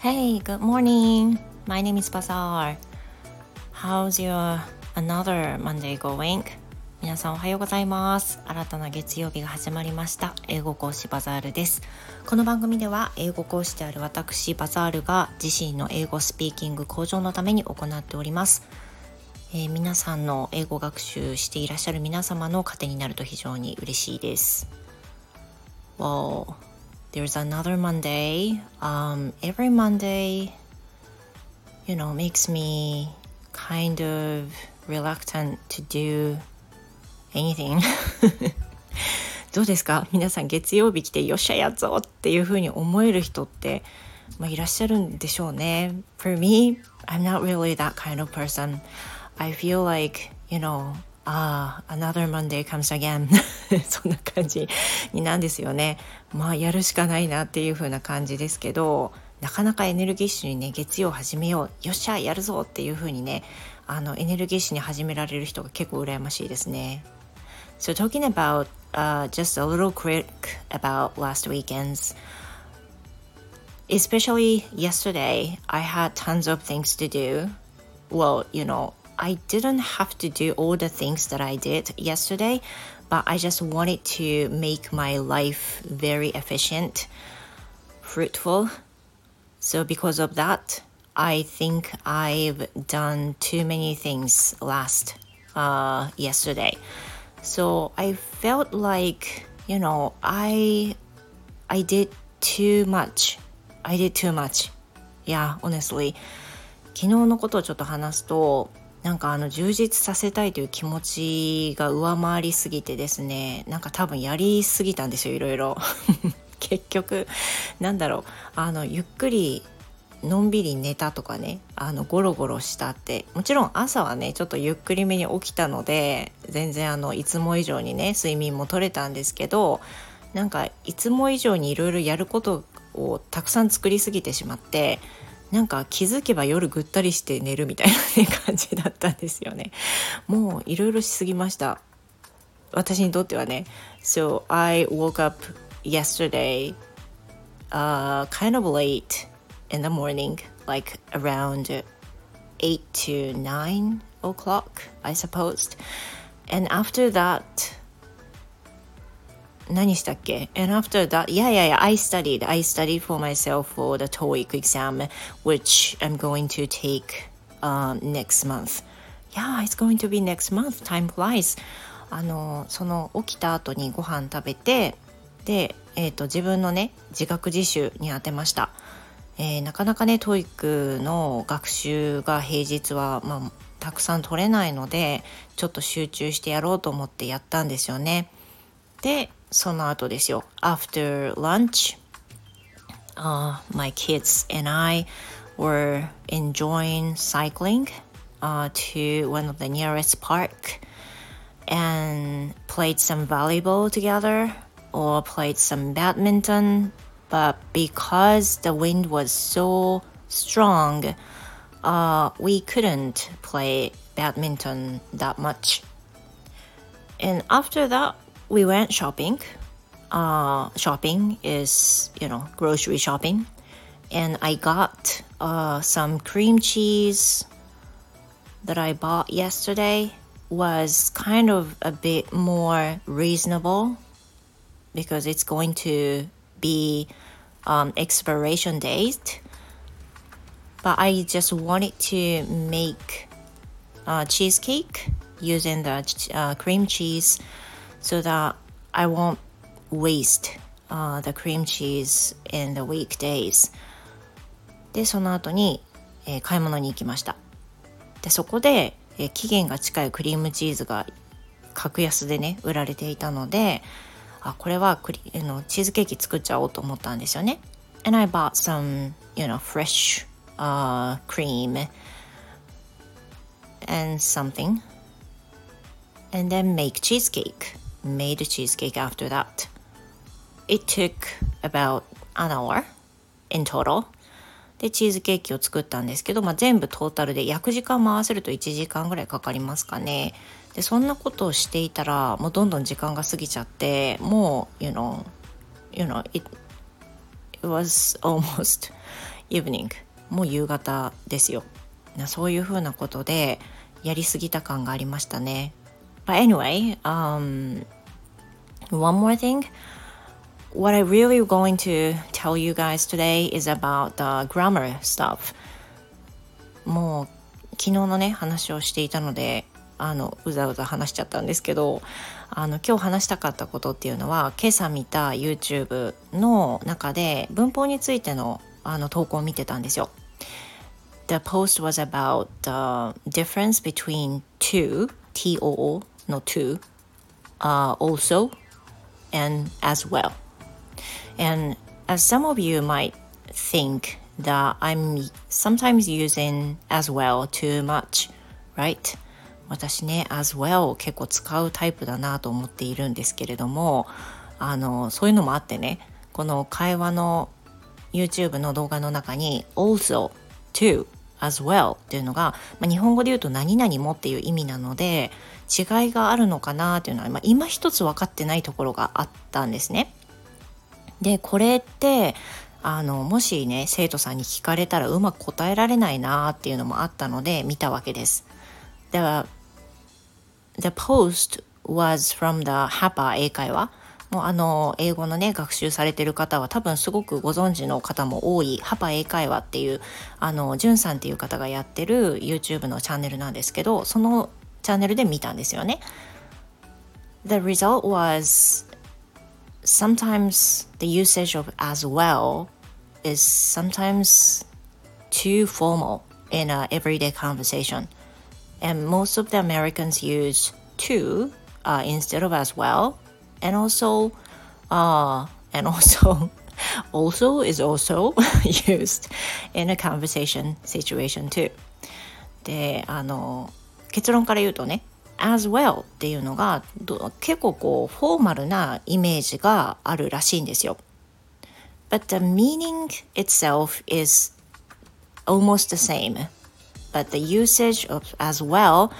Hey, good morning. My name is Bazaar. How's your another Monday going? 皆さんおはようございます新たな月曜日が始まりました英語講師バザールですこの番組では英語講師である私バザールが自身の英語スピーキング向上のために行っておりますえー、皆さんの英語学習していらっしゃる皆様の糧になると非常に嬉しいです。Well, there's another Monday. Um, every Monday, you know, makes me kind of reluctant to do anything. どうですか皆さん月曜日来てよっしゃやっぞっていうふうに思える人って、まあ、いらっしゃるんでしょうね。For me, I'm not really that kind of person. I feel like, you know, ああ、another Monday comes again そんな感じになんですよね。まあやるしかないなっていう風な感じですけど、なかなかエネルギッシュにね、月曜始めよう、よっしゃ、やるぞっていう風にね、あのエネルギッシュに始められる人が結構羨ましいですね。So talking about、uh, just a little quick about last weekends especially yesterday I had tons of things to do well you know I didn't have to do all the things that I did yesterday, but I just wanted to make my life very efficient, fruitful. So, because of that, I think I've done too many things last uh, yesterday. So I felt like you know I I did too much. I did too much. Yeah, honestly. 昨日のことをちょっと話すと なんかあの充実させたいという気持ちが上回りすぎてですねなんか多分やりすぎたんですよいろいろ。結局なんだろう。あのゆっくりのんびり寝たとかねあのゴロゴロしたって。もちろん朝はねちょっとゆっくりめに起きたので全然あのいつも以上にね睡眠も取れたんですけどなんかいつも以上にいろいろやることをたくさん作りすぎてしまってなんか気づけば夜ぐったりして寝るみたいな、ね、感じだったんですよね。もういろいろしすぎました。私にとってはね。So I woke up yesterday uh, kind of late in the morning, like around 8 to 9 o'clock, I supposed. And after that, 何したっけ And after that, yeah, yeah, yeah, I studied. I studied for myself for the TOEIC exam, which I'm going to take um, next month. Yeah, it's going to be next month. Time flies. あの、その起きた後にご飯食べて、で、えっ、ー、と、自分のね、自学自習に当てました。えー、なかなかね、TOEIC の学習が平日は、まあ、たくさん取れないので、ちょっと集中してやろうと思ってやったんですよね。で、その後ですよ。After lunch, uh, my kids and I were enjoying cycling uh, to one of the nearest park and played some volleyball together or played some badminton. But because the wind was so strong, uh, we couldn't play badminton that much. And after that, we went shopping. Uh, shopping is, you know, grocery shopping. And I got uh, some cream cheese that I bought yesterday was kind of a bit more reasonable because it's going to be um, expiration date. But I just wanted to make a cheesecake using the uh, cream cheese so that I won't waste uh, the cream cheese in the weekdays でその後に、えー、買い物に行きましたでそこで、えー、期限が近いクリームチーズが格安でね売られていたのであこれはクリのチーズケーキ作っちゃおうと思ったんですよね and I bought some you know fresh uh, cream and something and then make cheesecake made cheesecake after that. It took about an hour in total. で、チーズケーキを作ったんですけど、まあ、全部トータルで焼く時間も合わせると1時間ぐらいかかりますかね。で、そんなことをしていたら、もうどんどん時間が過ぎちゃって、もう、you know, you know, it, it was almost evening もう夕方ですよそういうふうなことでやりすぎた感がありましたね But anyway、um, one more thing what I really going to tell you guys today is about the grammar stuff もう昨日のね話をしていたのであのうざうざ話しちゃったんですけどあの今日話したかったことっていうのは今朝見た YouTube の中で文法についてのあの投稿を見てたんですよ。The post was about the difference between to, T-O-O の to, uh, also and as well. And as some of you might think that I'm sometimes using as well too much, right? 私ね as well 結構使うタイプだなと思っているんですけれどもあのそういうのもあってねこの会話の YouTube の動画の中に also to as well っていうのが、まあ、日本語で言うと何々もっていう意味なので違いがあるのかなっていうのは、まあ、今一つ分かってないところがあったんですね。でこれってあのもしね生徒さんに聞かれたらうまく答えられないなっていうのもあったので見たわけです。では The post was from the HAPA 英会話もうあの英語のね学習されてる方は多分すごくご存知の方も多いハパ英会話っていうあのじゅんさんっていう方がやってる YouTube のチャンネルなんですけどそのチャンネルで見たんですよね。The result was sometimes the usage of as well is sometimes too formal in a everyday conversation. and most of the Americans use to uh, instead of as well, and also, uh, and also, also is also used in a conversation situation too. で、あの結論から言うとね、as well っていうのが結構こうフォーマルなイメージがあるらしいんですよ。But the meaning itself is almost the same. but the usage of as well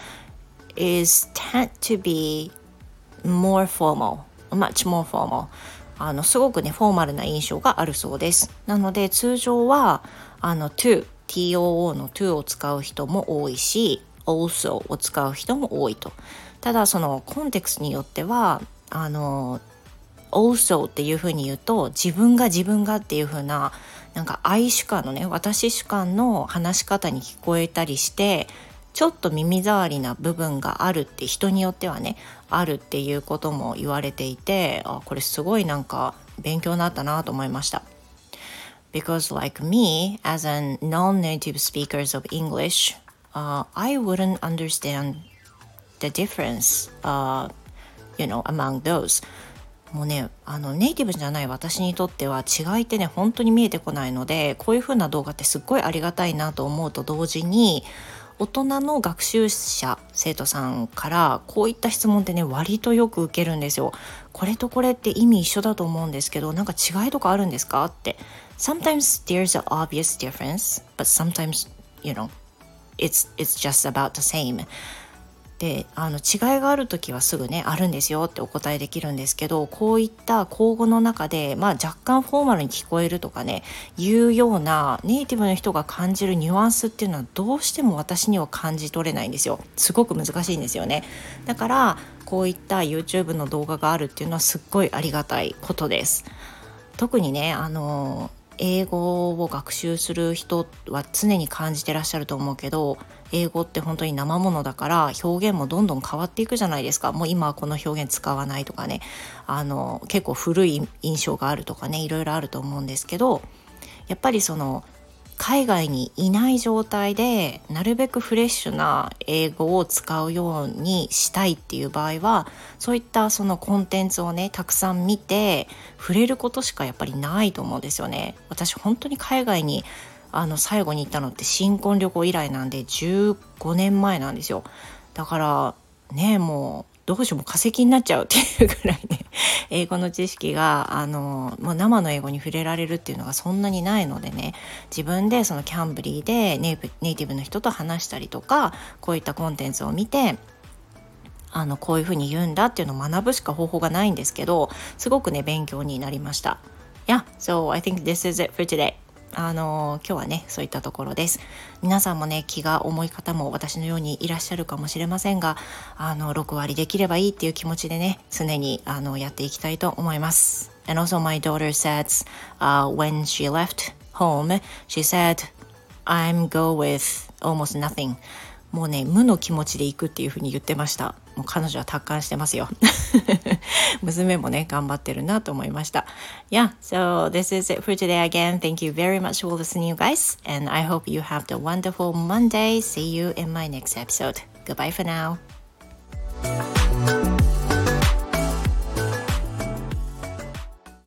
is tend to be more formal, Much more formal. あのすごくねフォーマルな印象があるそうです。なので通常はあの to TOO の to を使う人も多いし also を使う人も多いと。ただそのコンテクストによってはあの also っていうふうに言うと自分が自分がっていうふうななんか愛主観のね私主観の話し方に聞こえたりしてちょっと耳障りな部分があるって人によってはねあるっていうことも言われていてあこれすごいなんか勉強になったなと思いました。Because like me, as a non-native speakers of English, uh, I wouldn't understand the difference, uh, you know, among those. もうねあのネイティブじゃない私にとっては違いってね本当に見えてこないのでこういう風な動画ってすっごいありがたいなと思うと同時に大人の学習者生徒さんからこういった質問ってね割とよく受けるんですよ。これとこれって意味一緒だと思うんですけどなんか違いとかあるんですかって。Sometimes there's an obvious difference but sometimes you know it's, it's just about the same であの違いがある時はすぐねあるんですよってお答えできるんですけどこういった口語の中で、まあ、若干フォーマルに聞こえるとかねいうようなネイティブの人が感じるニュアンスっていうのはどうしても私には感じ取れないんですよ。すごく難しいんですよね。だからこういった YouTube の動画があるっていうのはすっごいありがたいことです。特にねあの英語を学習する人は常に感じてらっしゃると思うけど英語って本当に生ものだから表現もどんどん変わっていくじゃないですか。もう今はこの表現使わないとかね。あの結構古い印象があるとかねいろいろあると思うんですけどやっぱりその海外にいない状態でなるべくフレッシュな英語を使うようにしたいっていう場合はそういったそのコンテンツをねたくさん見て触れることしかやっぱりないと思うんですよね。私本当に海外にあの最後に行ったのって新婚旅行以来なんで15年前なんですよ。だからねもうどうしようも化石になっちゃうっていうぐらいね 英語の知識があのもう生の英語に触れられるっていうのがそんなにないのでね自分でそのキャンブリーでネイネイティブの人と話したりとかこういったコンテンツを見てあのこういうふうに言うんだっていうのを学ぶしか方法がないんですけどすごくね勉強になりました。Yeah, so I think this is it for today. あの今日はねそういったところです。皆さんもね気が重い方も私のようにいらっしゃるかもしれませんがあの6割できればいいっていう気持ちでね常にあのやっていきたいと思います。And also my daughter said、uh, when she left home she said I'm go with almost nothing. もうね無の気持ちで行くっていうふうに言ってましたもう彼女は達観してますよ娘もね頑張ってるなと思いました Yeah so this is it for today again thank you very much for listening you guys and I hope you have the wonderful Monday see you in my next episode goodbye for now